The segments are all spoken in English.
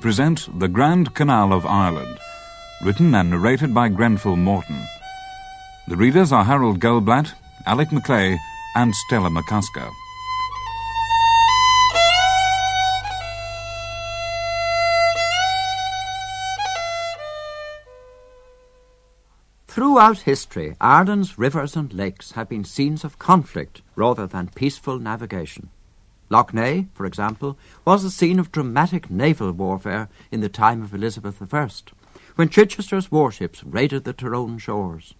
present The Grand Canal of Ireland, written and narrated by Grenfell Morton. The readers are Harold Goldblatt, Alec Macleay, and Stella McCusker. Throughout history, Ireland's rivers and lakes have been scenes of conflict rather than peaceful navigation. Lough Neagh, for example, was the scene of dramatic naval warfare in the time of Elizabeth I, when Chichester's warships raided the Tyrone shores.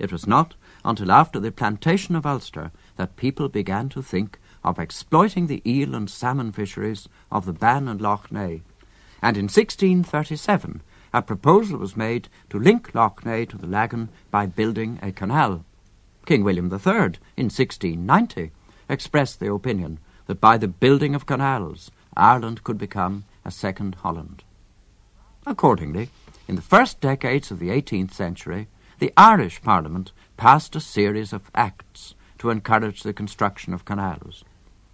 It was not until after the plantation of Ulster that people began to think of exploiting the eel and salmon fisheries of the Bann and Lough Neagh. And in 1637, a proposal was made to link Lough Neagh to the Lagan by building a canal. King William III, in 1690, expressed the opinion that by the building of canals, Ireland could become a second Holland. Accordingly, in the first decades of the 18th century, the Irish Parliament passed a series of acts to encourage the construction of canals.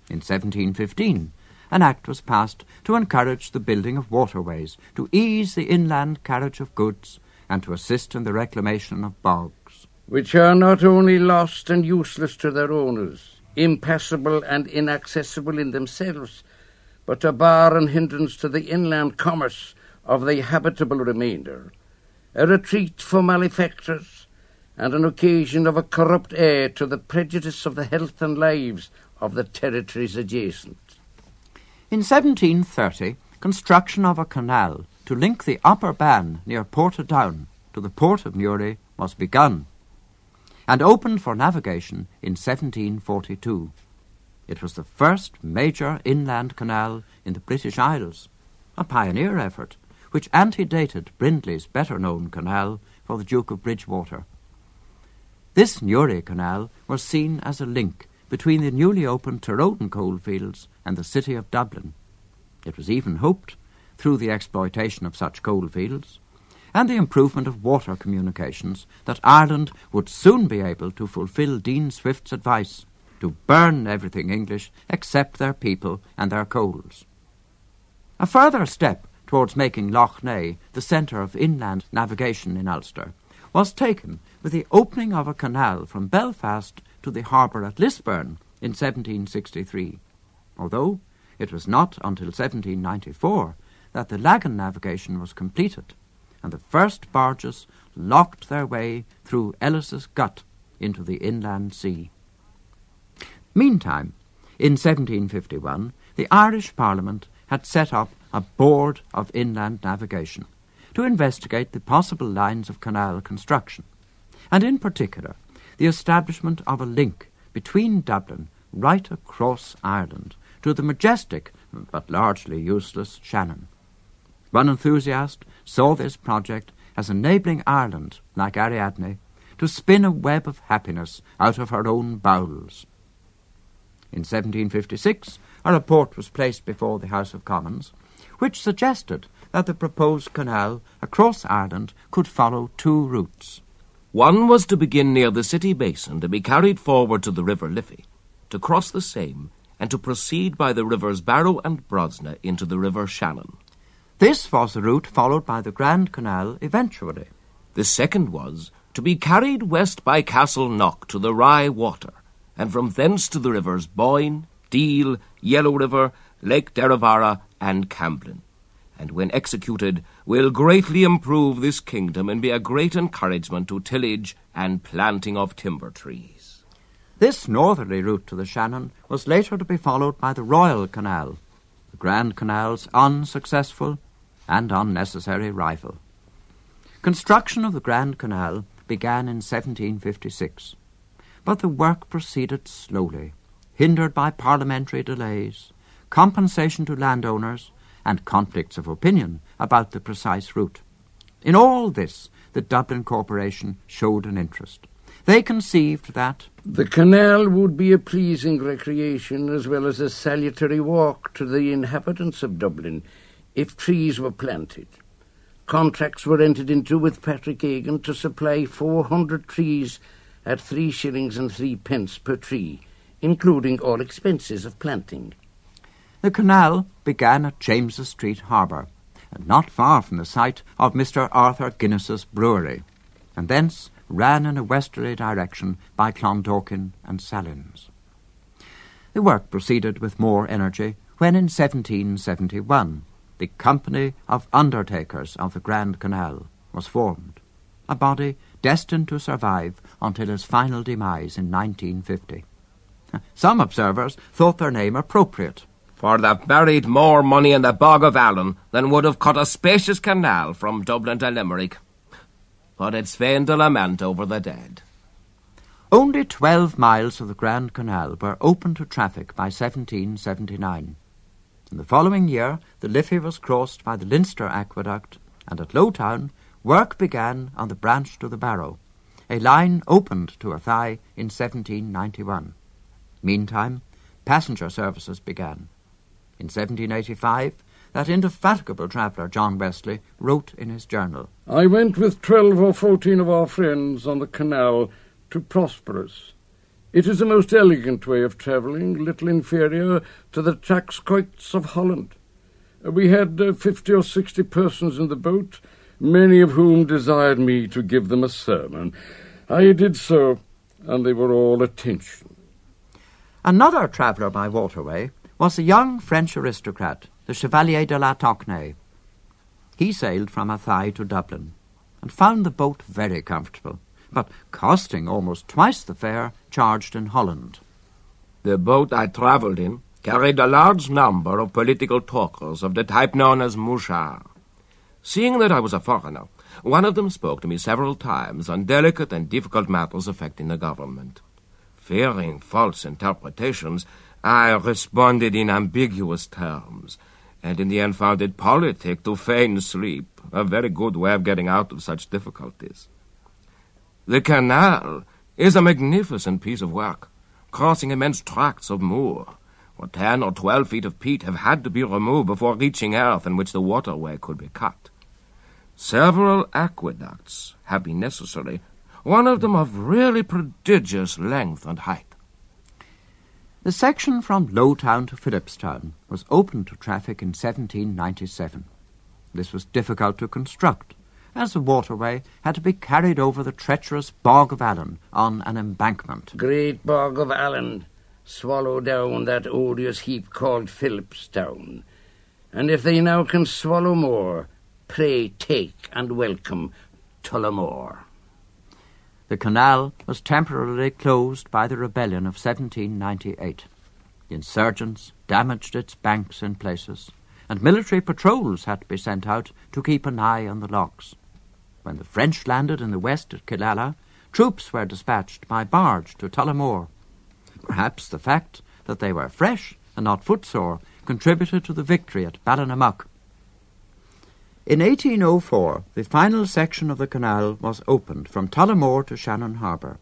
In 1715, an act was passed to encourage the building of waterways, to ease the inland carriage of goods, and to assist in the reclamation of bogs. Which are not only lost and useless to their owners, impassable and inaccessible in themselves, but a bar and hindrance to the inland commerce of the habitable remainder, a retreat for malefactors, and an occasion of a corrupt air to the prejudice of the health and lives of the territories adjacent. In 1730, construction of a canal to link the upper Bann near Portadown to the port of Newry was begun and opened for navigation in 1742. It was the first major inland canal in the British Isles, a pioneer effort which antedated Brindley's better known canal for the Duke of Bridgewater. This Newry Canal was seen as a link between the newly opened Tyrone coalfields and the city of Dublin. It was even hoped, through the exploitation of such coalfields, and the improvement of water communications that Ireland would soon be able to fulfil Dean Swift's advice to burn everything English except their people and their coals. A further step towards making Lough Neagh the centre of inland navigation in Ulster was taken with the opening of a canal from Belfast to the harbour at Lisburn in 1763, although it was not until 1794 that the Lagan navigation was completed and the first barges locked their way through Ellis's Gut into the inland sea. Meantime, in 1751, the Irish Parliament had set up a Board of Inland Navigation to investigate the possible lines of canal construction, and in particular, the establishment of a link between Dublin right across Ireland to the majestic but largely useless Shannon. One enthusiast saw this project as enabling Ireland, like Ariadne, to spin a web of happiness out of her own bowels. In 1756, a report was placed before the House of Commons which suggested that the proposed canal across Ireland could follow two routes. One was to begin near the city basin to be carried forward to the river Liffey, to cross the same, and to proceed by the rivers Barrow and Brosna into the river Shannon. This was the route followed by the Grand Canal eventually. The second was to be carried west by Castleknock to the Rye Water, and from thence to the rivers Boyne, Deal, Yellow River, Lake Derravaragh, and Camblin, and when executed will greatly improve this kingdom and be a great encouragement to tillage and planting of timber trees. This northerly route to the Shannon was later to be followed by the Royal Canal, the Grand Canal's unsuccessful and unnecessary rival. Construction of the Grand Canal began in 1756, but the work proceeded slowly, hindered by parliamentary delays, compensation to landowners, and conflicts of opinion about the precise route. In all this, the Dublin Corporation showed an interest. They conceived that the canal would be a pleasing recreation as well as a salutary walk to the inhabitants of Dublin if trees were planted. Contracts were entered into with Patrick Egan to supply 400 trees at three shillings and three pence per tree, including all expenses of planting. The canal began at James's Street Harbour, and not far from the site of Mr. Arthur Guinness's brewery, and thence ran in a westerly direction by Clondalkin and Sallins. The work proceeded with more energy when in 1771 the Company of Undertakers of the Grand Canal was formed, a body destined to survive until its final demise in 1950. Some observers thought their name appropriate. For they've buried more money in the Bog of Allen than would have cut a spacious canal from Dublin to Limerick. But it's vain to lament over the dead. Only 12 miles of the Grand Canal were open to traffic by 1779. In the following year, the Liffey was crossed by the Leinster Aqueduct, and at Lowtown, work began on the branch to the Barrow. A line opened to Athy in 1791. Meantime, passenger services began. In 1785, that indefatigable traveller, John Wesley, wrote in his journal I went with twelve or fourteen of our friends on the canal to Prosperous. It is a most elegant way of travelling, little inferior to the Taxcoits of Holland. We had uh, fifty or sixty persons in the boat, many of whom desired me to give them a sermon. I did so, and they were all attention. Another traveller by waterway was a young French aristocrat, the Chevalier de Latocnaye. He sailed from Athy to Dublin and found the boat very comfortable, but costing almost twice the fare charged in Holland. The boat I travelled in carried a large number of political talkers of the type known as mouchards. Seeing that I was a foreigner, one of them spoke to me several times on delicate and difficult matters affecting the government. Fearing false interpretations, I responded in ambiguous terms, and in the end found it politic to feign sleep, a very good way of getting out of such difficulties. The canal is a magnificent piece of work, crossing immense tracts of moor, where ten or twelve feet of peat have had to be removed before reaching earth in which the waterway could be cut. Several aqueducts have been necessary, one of them of really prodigious length and height. The section from Lowtown to Philipstown was opened to traffic in 1797. This was difficult to construct, as the waterway had to be carried over the treacherous Bog of Allen on an embankment. Great Bog of Allen, swallow down that odious heap called Philipstown. And if they now can swallow more, pray take and welcome Tullamore. The canal was temporarily closed by the rebellion of 1798. The insurgents damaged its banks in places, and military patrols had to be sent out to keep an eye on the locks. When the French landed in the west at Killala, troops were dispatched by barge to Tullamore. Perhaps the fact that they were fresh and not footsore contributed to the victory at Ballinamuck. In 1804, the final section of the canal was opened from Tullamore to Shannon Harbour.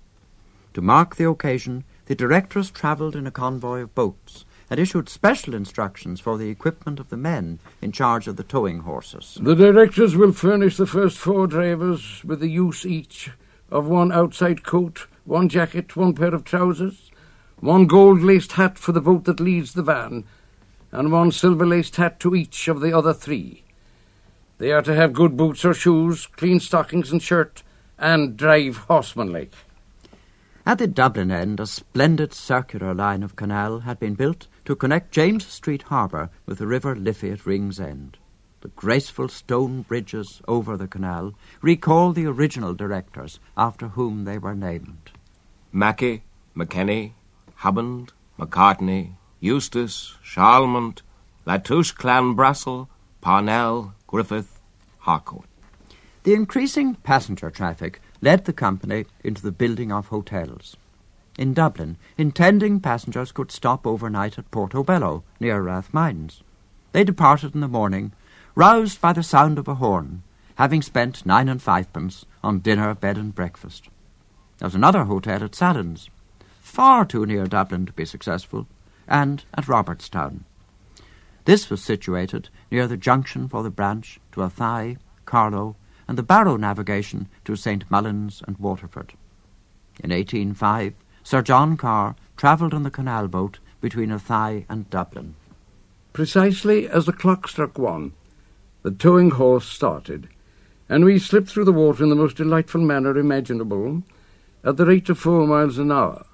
To mark the occasion, the directors travelled in a convoy of boats and issued special instructions for the equipment of the men in charge of the towing horses. The directors will furnish the first four drivers with the use each of one outside coat, one jacket, one pair of trousers, one gold laced hat for the boat that leads the van, and one silver laced hat to each of the other three. They are to have good boots or shoes, clean stockings and shirt, and drive horsemanlike. At the Dublin end, a splendid circular line of canal had been built to connect James Street Harbour with the River Liffey at Ringsend. The graceful stone bridges over the canal recall the original directors after whom they were named. Mackey, McKenny, Huband, McCartney, Eustace, Charlemont, Latouche Clanbrassil, Parnell, Griffith, Harcourt. The increasing passenger traffic led the company into the building of hotels. In Dublin, intending passengers could stop overnight at Portobello, near Rathmines. They departed in the morning, roused by the sound of a horn, having spent nine and fivepence on dinner, bed, and breakfast. There was another hotel at Sallins, far too near Dublin to be successful, and at Robertstown. This was situated near the junction for the branch to Athy, Carlow, and the Barrow navigation to St. Mullins and Waterford. In 1805, Sir John Carr travelled on the canal boat between Athy and Dublin. Precisely as the clock struck one, The towing horse started, and we slipped through the water in the most delightful manner imaginable, at the rate of four miles an hour.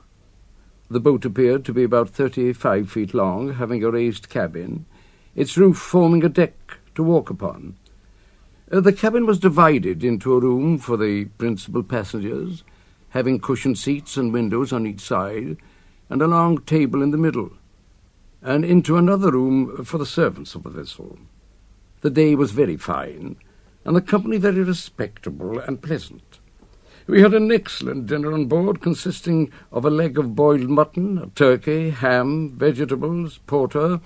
The boat appeared to be about thirty-five feet long, having a raised cabin, its roof forming a deck to walk upon. Uh, the cabin was divided into a room for the principal passengers, having cushioned seats and windows on each side, and a long table in the middle, and into another room for the servants of the vessel. The day was very fine, and the company very respectable and pleasant. We had an excellent dinner on board, consisting of a leg of boiled mutton, a turkey, ham, vegetables, porter,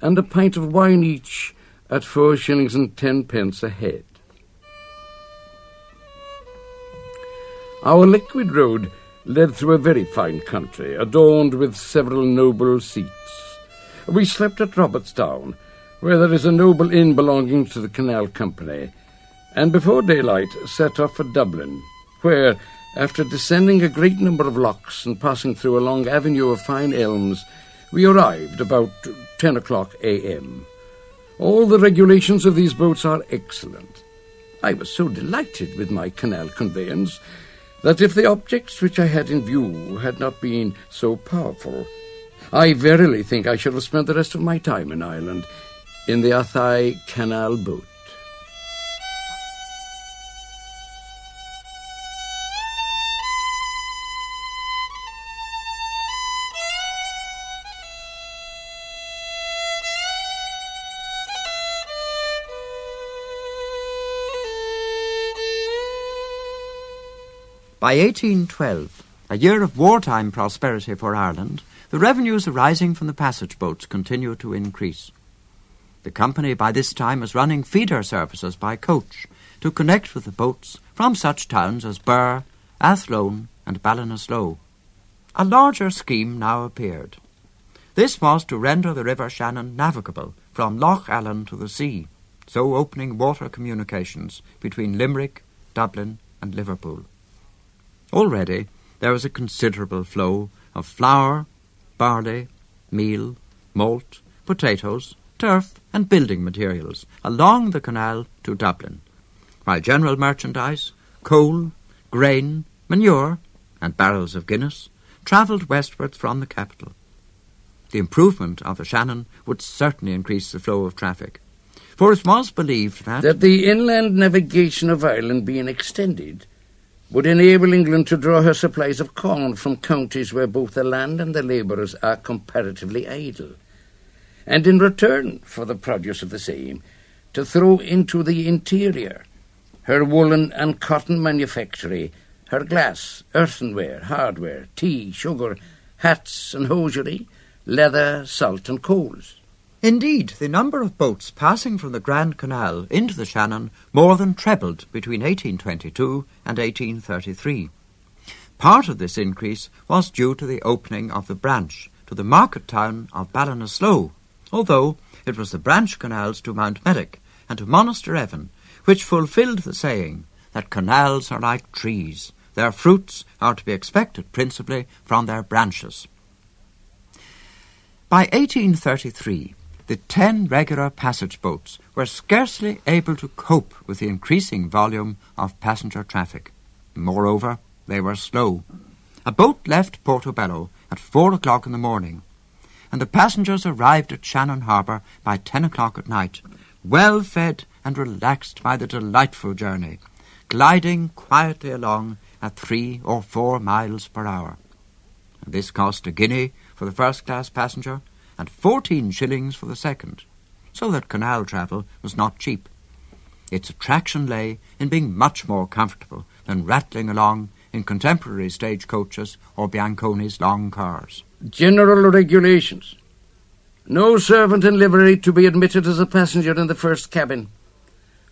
and a pint of wine each at four shillings and ten pence a head. Our liquid road led through a very fine country, adorned with several noble seats. We slept at Robertstown, where there is a noble inn belonging to the Canal Company, and before daylight set off for Dublin, where, after descending a great number of locks and passing through a long avenue of fine elms, we arrived about ten o'clock a.m. All the regulations of these boats are excellent. I was so delighted with my canal conveyance that if the objects which I had in view had not been so powerful, I verily think I should have spent the rest of my time in Ireland in the Athy Canal boat. By 1812, a year of wartime prosperity for Ireland, the revenues arising from the passage boats continued to increase. The company by this time was running feeder services by coach to connect with the boats from such towns as Birr, Athlone, and Ballinasloe. A larger scheme now appeared. This was to render the River Shannon navigable from Lough Allen to the sea, so opening water communications between Limerick, Dublin, and Liverpool. Already there was a considerable flow of flour, barley, meal, malt, potatoes, turf, and building materials along the canal to Dublin, while general merchandise, coal, grain, manure, and barrels of Guinness travelled westwards from the capital. The improvement of the Shannon would certainly increase the flow of traffic, for it was believed that, that the inland navigation of Ireland being extended would enable England to draw her supplies of corn from counties where both the land and the labourers are comparatively idle and in return for the produce of the same, to throw into the interior her woolen and cotton manufactory, her glass, earthenware, hardware, tea, sugar, hats and hosiery, leather, salt and coals. Indeed, the number of boats passing from the Grand Canal into the Shannon more than trebled between 1822 and 1833. Part of this increase was due to the opening of the branch to the market town of Ballinasloe, although it was the branch canals to Mount Mountmellick and to Monasterevan which fulfilled the saying that canals are like trees, their fruits are to be expected principally from their branches. By 1833, the ten regular passage boats were scarcely able to cope with the increasing volume of passenger traffic. Moreover, they were slow. A boat left Portobello at four o'clock in the morning and the passengers arrived at Shannon Harbour by ten o'clock at night, well fed and relaxed by the delightful journey, gliding quietly along at three or four miles per hour. This cost a guinea for the first class passenger and fourteen shillings for the second, so that canal travel was not cheap. Its attraction lay in being much more comfortable than rattling along in contemporary stage coaches or Bianconi's long cars. General regulations. No servant in livery to be admitted as a passenger in the first cabin.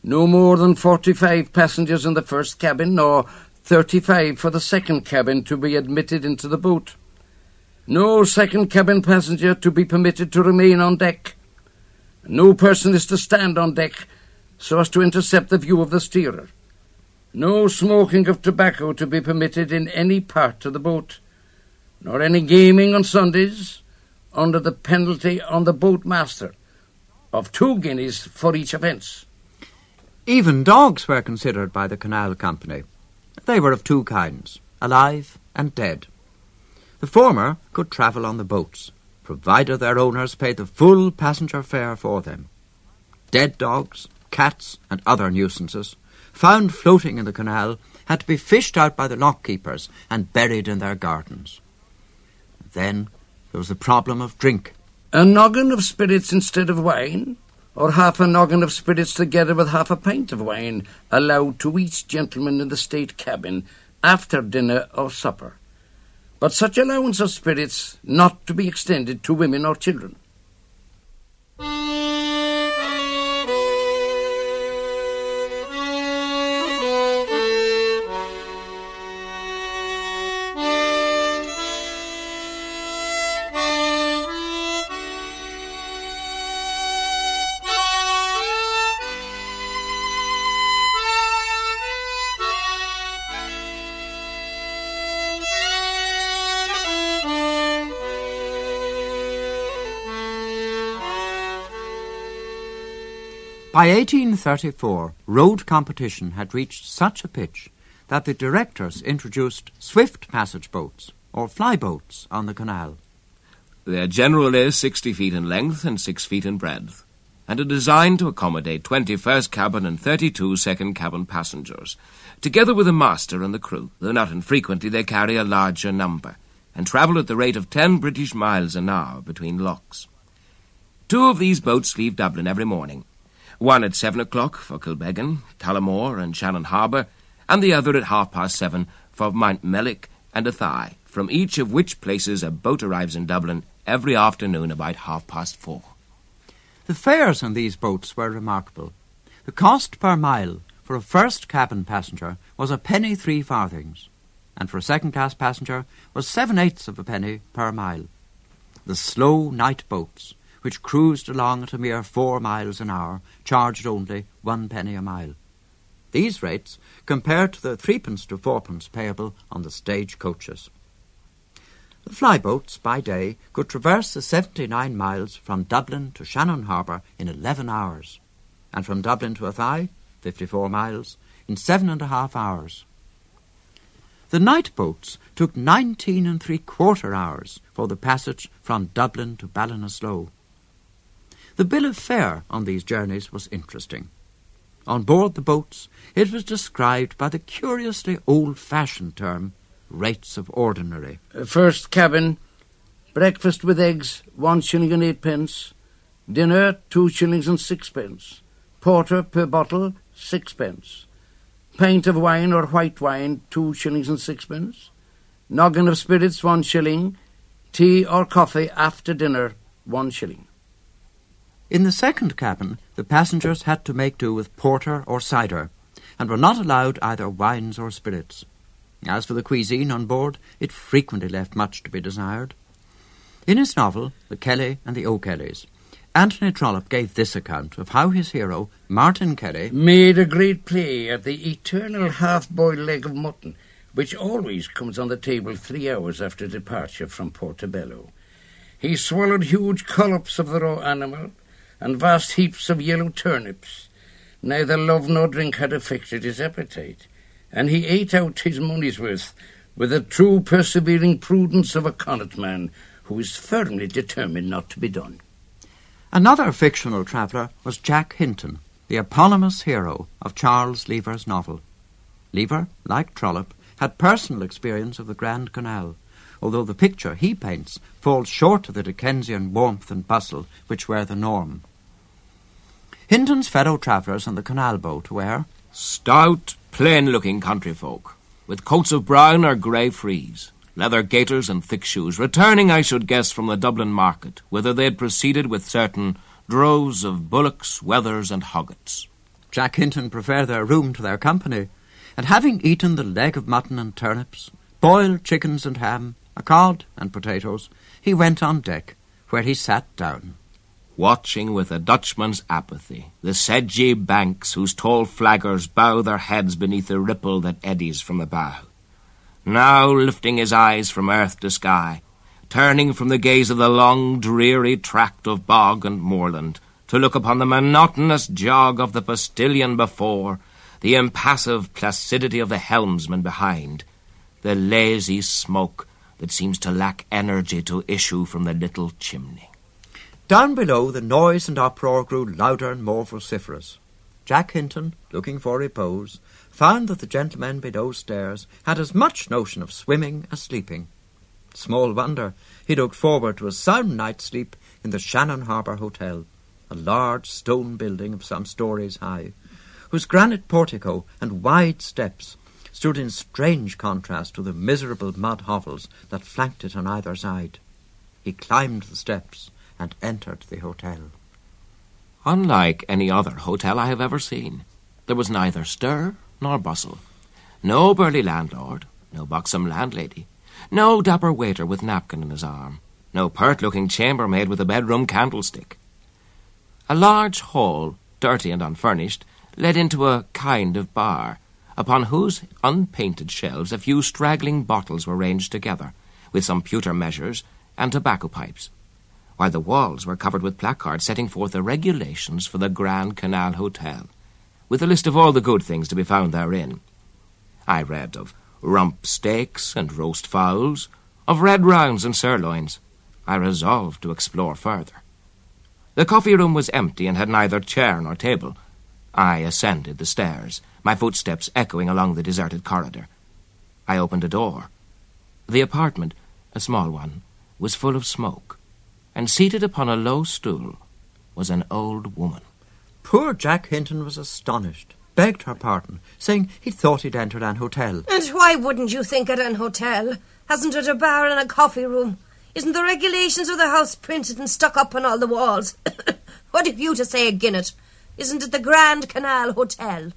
No more than 45 passengers in the first cabin, nor 35 for the second cabin to be admitted into the boat. No second cabin passenger to be permitted to remain on deck. No person is to stand on deck so as to intercept the view of the steerer. No smoking of tobacco to be permitted in any part of the boat, nor any gaming on Sundays, under the penalty on the boatmaster of two guineas for each offence. Even dogs were considered by the canal company. They were of two kinds, alive and dead. The former could travel on the boats, provided their owners paid the full passenger fare for them. Dead dogs, cats, and other nuisances, found floating in the canal, had to be fished out by the lock keepers and buried in their gardens. Then there was the problem of drink. A noggin of spirits instead of wine, or half a noggin of spirits together with half a pint of wine, allowed to each gentleman in the state cabin after dinner or supper. But such allowance of spirits not to be extended to women or children. By 1834, road competition had reached such a pitch that the directors introduced swift passage boats, or flyboats, on the canal. They are generally 60 feet in length and 6 feet in breadth, and are designed to accommodate 21st cabin and 32 second cabin passengers, together with the master and the crew, though not infrequently they carry a larger number, and travel at the rate of 10 British miles an hour between locks. Two of these boats leave Dublin every morning, one at seven o'clock for Kilbeggan, Tullamore, and Shannon Harbour, and the other at half past seven for Mountmellick and Athy, from each of which places a boat arrives in Dublin every afternoon about half past four. The fares on these boats were remarkable. The cost per mile for a first cabin passenger was a penny three farthings, and for a second class passenger was seven eighths of a penny per mile. The slow night boats, which cruised along at a mere four miles an hour, charged only one penny a mile. These rates compared to the threepence to fourpence payable on the stage coaches. The flyboats, by day, could traverse the 79 miles from Dublin to Shannon Harbour in 11 hours, and from Dublin to Athy, 54 miles, in seven and a half hours. The night boats took 19 and three quarter hours for the passage from Dublin to Ballinasloe. The bill of fare on these journeys was interesting. On board the boats, it was described by the curiously old fashioned term rates of ordinary. Uh, First cabin, breakfast with eggs, one shilling and eightpence. Dinner, two shillings and sixpence. Porter per bottle, sixpence. Pint of wine or white wine, two shillings and sixpence. Noggin of spirits, one shilling. Tea or coffee after dinner, one shilling. In the second cabin, the passengers had to make do with porter or cider, and were not allowed either wines or spirits. As for the cuisine on board, it frequently left much to be desired. In his novel, The Kelly and the O'Kellys, Anthony Trollope gave this account of how his hero, Martin Kelly, Made a great play at the eternal half-boiled leg of mutton, which always comes on the table three hours after departure from Portobello. He swallowed huge collops of the raw animal, and vast heaps of yellow turnips. Neither love nor drink had affected his appetite, and he ate out his money's worth with the true persevering prudence of a connaught man who is firmly determined not to be done. Another fictional traveller was Jack Hinton, the eponymous hero of Charles Lever's novel. Lever, like Trollope, had personal experience of the Grand Canal, although the picture he paints falls short of the Dickensian warmth and bustle which were the norm. Hinton's fellow travellers on the canal boat were Stout, plain-looking country folk, with coats of brown or grey frieze, leather gaiters and thick shoes, returning, I should guess, from the Dublin market, whither they had proceeded with certain droves of bullocks, wethers, and hoggets. Jack Hinton preferred their room to their company, and having eaten the leg of mutton and turnips, boiled chickens and ham, a cod and potatoes, he went on deck, where he sat down. watching with a Dutchman's apathy the sedgy banks whose tall flaggers bow their heads beneath the ripple that eddies from the bow. Now lifting his eyes from earth to sky, turning from the gaze of the long, dreary tract of bog and moorland to look upon the monotonous jog of the postilion before, the impassive placidity of the helmsman behind, the lazy smoke that seems to lack energy to issue from the little chimney. Down below, the noise and uproar grew louder and more vociferous. Jack Hinton, looking for repose, found that the gentlemen below stairs had as much notion of swimming as sleeping. Small wonder he looked forward to a sound night's sleep in the Shannon Harbour Hotel, a large stone building of some stories high, whose granite portico and wide steps stood in strange contrast to the miserable mud hovels that flanked it on either side. He climbed the steps and entered the hotel. Unlike any other hotel I have ever seen, there was neither stir nor bustle. No burly landlord, no buxom landlady, no dapper waiter with napkin in his arm, no pert looking chambermaid with a bedroom candlestick. A large hall, dirty and unfurnished, led into a kind of bar, upon whose unpainted shelves a few straggling bottles were ranged together, with some pewter measures and tobacco pipes, while the walls were covered with placards setting forth the regulations for the Grand Canal Hotel, with a list of all the good things to be found therein. I read of rump steaks and roast fowls, of red rounds and sirloins. I resolved to explore further. The coffee room was empty and had neither chair nor table. I ascended the stairs, my footsteps echoing along the deserted corridor. I opened a door. The apartment, a small one, was full of smoke, and seated upon a low stool was an old woman. Poor Jack Hinton was astonished, begged her pardon, saying he thought he'd entered an hotel. And why wouldn't you think it an hotel? Hasn't it a bar and a coffee room? Isn't the regulations of the house printed and stuck up on all the walls? what have you to say agin it? Isn't it the Grand Canal Hotel?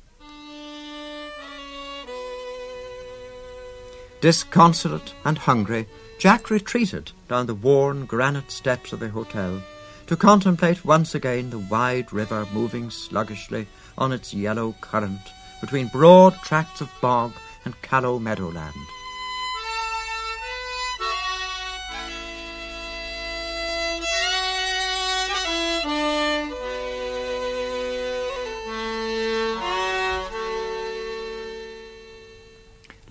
Disconsolate and hungry, Jack retreated down the worn granite steps of the hotel to contemplate once again the wide river moving sluggishly on its yellow current between broad tracts of bog and callow meadowland.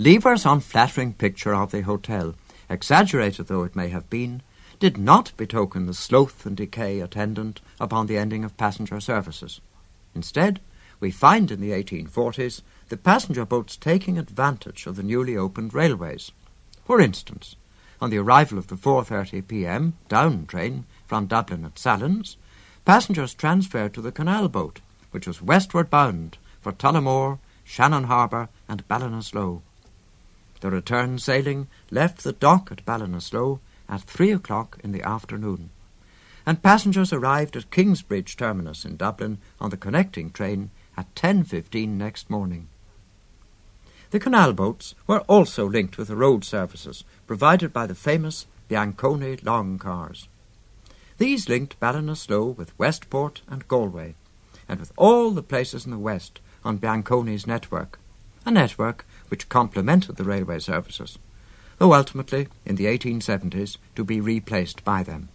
Lever's unflattering picture of the hotel, exaggerated though it may have been, did not betoken the sloth and decay attendant upon the ending of passenger services. Instead, we find in the 1840s the passenger boats taking advantage of the newly opened railways. For instance, on the arrival of the 4.30 p.m. down train from Dublin at Sallins, passengers transferred to the canal boat, which was westward bound for Tullamore, Shannon Harbour and Ballinasloe. The return sailing left the dock at Ballinasloe at three o'clock in the afternoon, and passengers arrived at Kingsbridge terminus in Dublin on the connecting train at 10.15 next morning. The canal boats were also linked with the road services provided by the famous Bianconi long cars. These linked Ballinasloe with Westport and Galway, and with all the places in the west on Bianconi's network, a network which complemented the railway services, though ultimately, in the 1870s, to be replaced by them.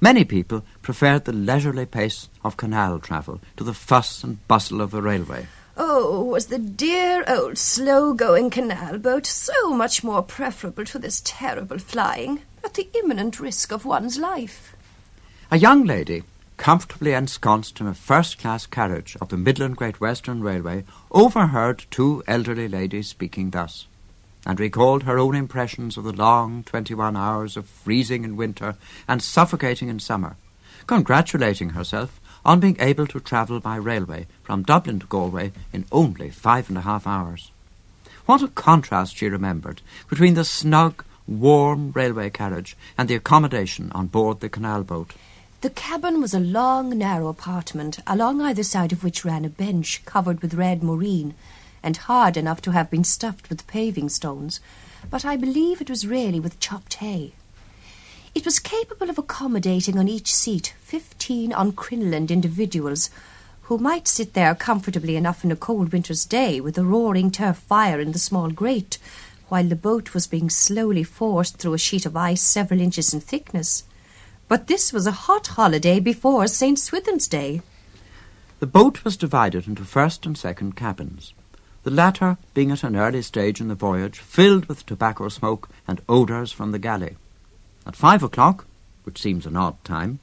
Many people preferred the leisurely pace of canal travel to the fuss and bustle of the railway. Oh, was the dear old slow going canal boat so much more preferable to this terrible flying, at the imminent risk of one's life? A young lady, comfortably ensconced in a first class carriage of the Midland Great Western Railway, overheard two elderly ladies speaking thus, and recalled her own impressions of the long twenty one hours of freezing in winter and suffocating in summer, congratulating herself on being able to travel by railway from Dublin to Galway in only five and a half hours. What a contrast she remembered between the snug, warm railway carriage and the accommodation on board the canal boat. The cabin was a long, narrow apartment, along either side of which ran a bench covered with red moreen, and hard enough to have been stuffed with paving stones, but I believe it was really with chopped hay. It was capable of accommodating on each seat fifteen uncrineland individuals, who might sit there comfortably enough in a cold winter's day with a roaring turf fire in the small grate, while the boat was being slowly forced through a sheet of ice several inches in thickness. But this was a hot holiday before St. Swithin's Day. The boat was divided into first and second cabins, the latter being at an early stage in the voyage, filled with tobacco smoke and odours from the galley. At five o'clock, which seems an odd time,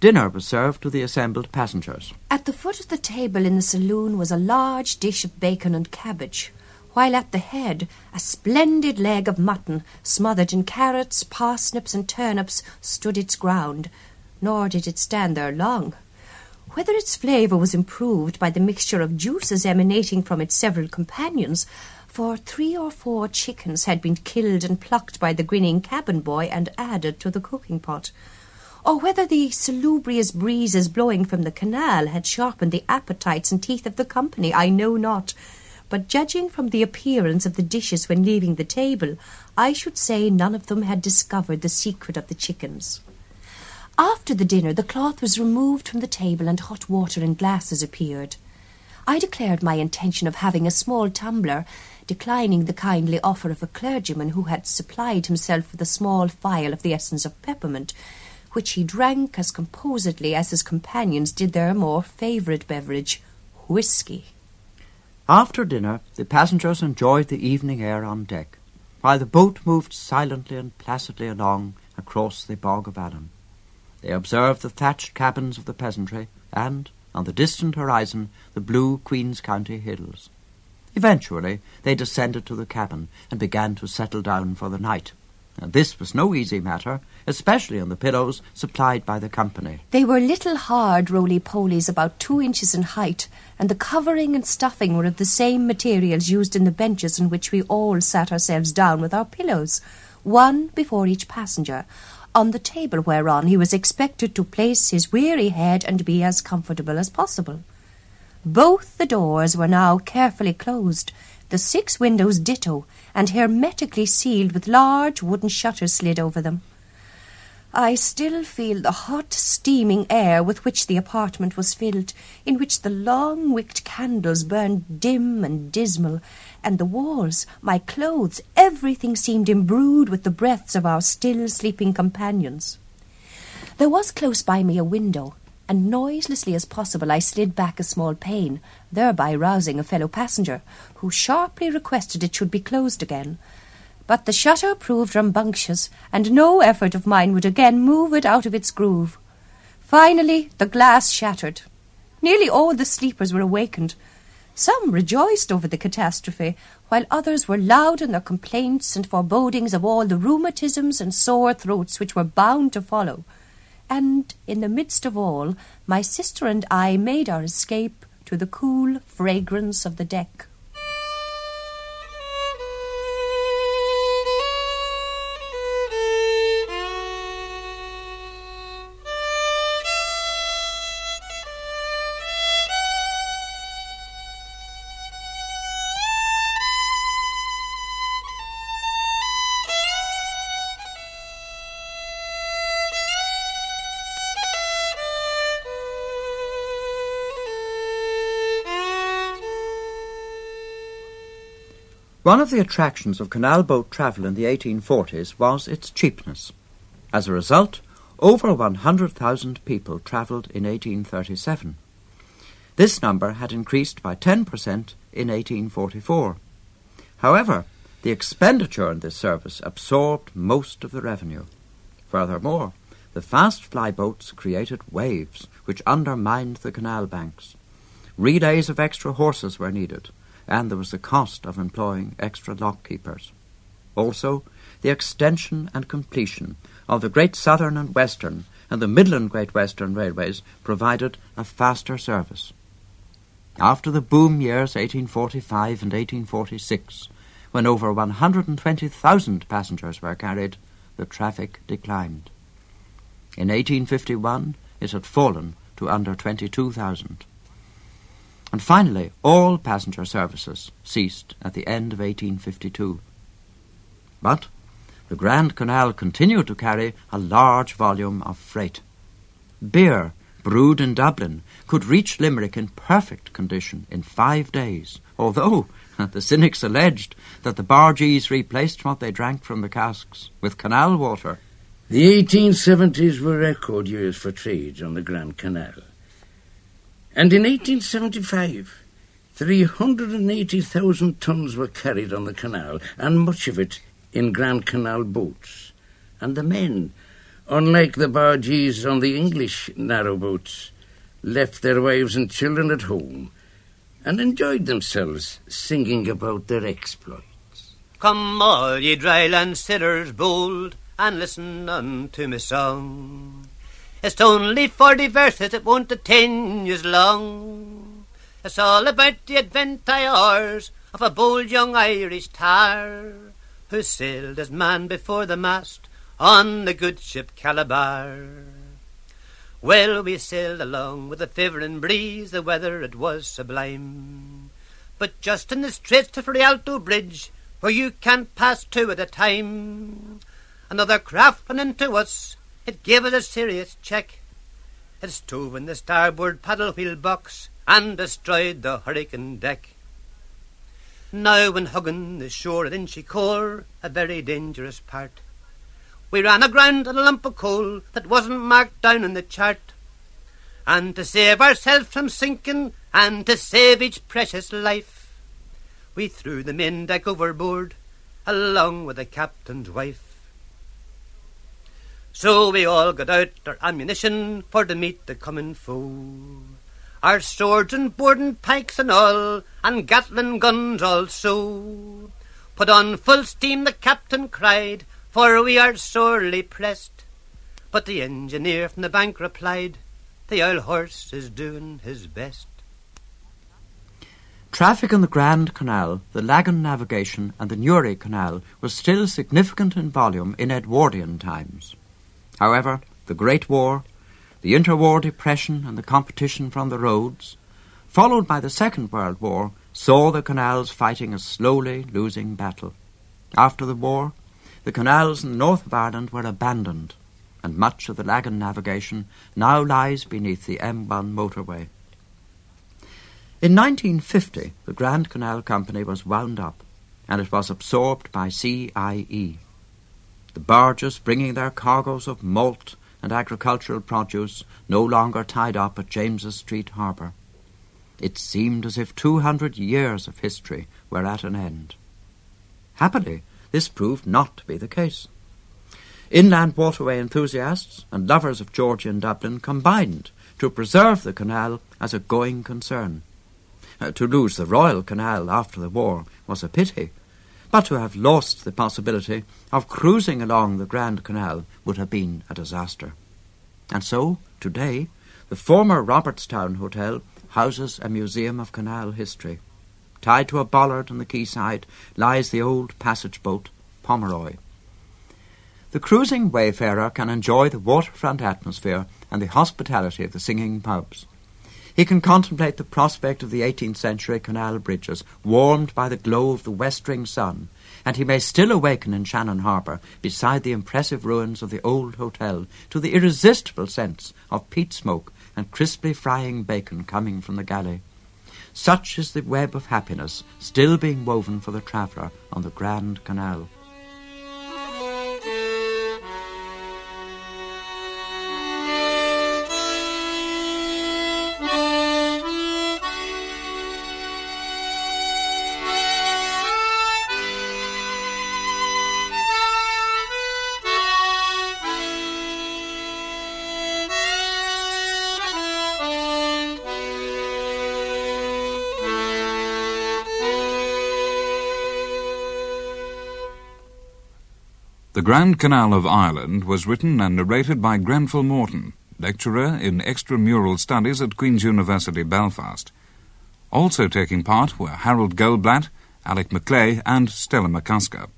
dinner was served to the assembled passengers. At the foot of the table in the saloon was a large dish of bacon and cabbage, while at the head a splendid leg of mutton, smothered in carrots, parsnips, and turnips, stood its ground, nor did it stand there long. Whether its flavour was improved by the mixture of juices emanating from its several companions, for three or four chickens had been killed and plucked by the grinning cabin boy and added to the cooking pot, or whether the salubrious breezes blowing from the canal had sharpened the appetites and teeth of the company, I know not. But judging from the appearance of the dishes when leaving the table, I should say none of them had discovered the secret of the chickens. After the dinner, the cloth was removed from the table and hot water and glasses appeared. I declared my intention of having a small tumbler, declining the kindly offer of a clergyman who had supplied himself with a small phial of the essence of peppermint, which he drank as composedly as his companions did their more favourite beverage, whisky. After dinner, the passengers enjoyed the evening air on deck, while the boat moved silently and placidly along across the bog of Allen. They observed the thatched cabins of the peasantry, and, on the distant horizon, the blue Queen's County hills. Eventually, they descended to the cabin and began to settle down for the night. And this was no easy matter, especially on the pillows supplied by the company. They were little hard roly-polies about two inches in height, and the covering and stuffing were of the same materials used in the benches on which we all sat ourselves down with our pillows, one before each passenger, on the table whereon he was expected to place his weary head and be as comfortable as possible. Both the doors were now carefully closed, the six windows ditto, and hermetically sealed with large wooden shutters slid over them. I still feel the hot, steaming air with which the apartment was filled, in which the long wicked candles burned dim and dismal, and the walls, my clothes, everything seemed imbrued with the breaths of our still sleeping companions. There was close by me a window, and noiselessly as possible I slid back a small pane, thereby rousing a fellow passenger, who sharply requested it should be closed again but the shutter proved rambunctious, and no effort of mine would again move it out of its groove. Finally, the glass shattered. Nearly all the sleepers were awakened. Some rejoiced over the catastrophe, while others were loud in their complaints and forebodings of all the rheumatisms and sore throats which were bound to follow. And in the midst of all, my sister and I made our escape to the cool fragrance of the deck. One of the attractions of canal boat travel in the 1840s was its cheapness. As a result, over 100,000 people travelled in 1837. This number had increased by 10% in 1844. However, the expenditure in this service absorbed most of the revenue. Furthermore, the fast flyboats created waves which undermined the canal banks. Relays of extra horses were needed, and there was the cost of employing extra lock keepers. Also, the extension and completion of the Great Southern and Western and the Midland Great Western Railways provided a faster service. After the boom years 1845 and 1846, when over 120,000 passengers were carried, the traffic declined. In 1851, it had fallen to under 22,000. And finally, all passenger services ceased at the end of 1852. But the Grand Canal continued to carry a large volume of freight. Beer, brewed in Dublin, could reach Limerick in perfect condition in five days, although the cynics alleged that the bargees replaced what they drank from the casks with canal water. The 1870s were record years for trade on the Grand Canal. And in 1875, 380,000 tons were carried on the canal, and much of it in Grand Canal boats. And the men, unlike the bargees on the English narrow boats, left their wives and children at home and enjoyed themselves singing about their exploits. Come all ye dryland sitters bold, and listen unto me song. It's only forty verses, it won't ten years long. It's all about the adventures of a bold young Irish tar, who sailed as man before the mast on the good ship Calabar. Well, we sailed along with a favouring breeze, the weather it was sublime. But just in the straits of Rialto Bridge, where you can't pass two at a time, another craft ran into us. It gave us a serious check. It stove in the starboard paddle wheel box and destroyed the hurricane deck. Now, when hugging the shore at Inchicore, a very dangerous part, we ran aground on a lump of coal that wasn't marked down in the chart. And to save ourselves from sinking, and to save each precious life, we threw the main deck overboard, along with the captain's wife. So we all got out our ammunition for to meet the coming foe. Our swords and boarding pikes and all, and Gatling guns also. Put on full steam, the captain cried, for we are sorely pressed. But the engineer from the bank replied, the old horse is doing his best. Traffic on the Grand Canal, the Lagan Navigation, and the Newry Canal was still significant in volume in Edwardian times. However, the Great War, the interwar depression, and the competition from the roads, followed by the Second World War, saw the canals fighting a slowly losing battle. After the war, the canals in the north of Ireland were abandoned, and much of the Lagan navigation now lies beneath the M1 motorway. In 1950, the Grand Canal Company was wound up, and it was absorbed by CIE. The barges bringing their cargoes of malt and agricultural produce no longer tied up at James's Street Harbour. It seemed as if two hundred years of history were at an end. Happily, this proved not to be the case. Inland waterway enthusiasts and lovers of Georgian Dublin combined to preserve the canal as a going concern. Uh, to lose the Royal Canal after the war was a pity, but to have lost the possibility of cruising along the Grand Canal would have been a disaster. And so, today, the former Robertstown Hotel houses a museum of canal history. Tied to a bollard on the quayside lies the old passage boat Pomeroy. The cruising wayfarer can enjoy the waterfront atmosphere and the hospitality of the singing pubs. He can contemplate the prospect of the 18th century canal bridges, warmed by the glow of the westering sun, and he may still awaken in Shannon Harbour, beside the impressive ruins of the old hotel, to the irresistible sense of peat smoke and crisply frying bacon coming from the galley. Such is the web of happiness still being woven for the traveller on the Grand Canal. Grand Canal of Ireland was written and narrated by Grenfell Morton, lecturer in extramural studies at Queen's University, Belfast. Also taking part were Harold Goldblatt, Alec Macleay, and Stella McCusker.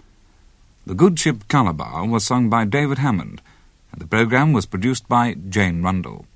The Good Ship Calabar was sung by David Hammond, and the programme was produced by Jane Rundle.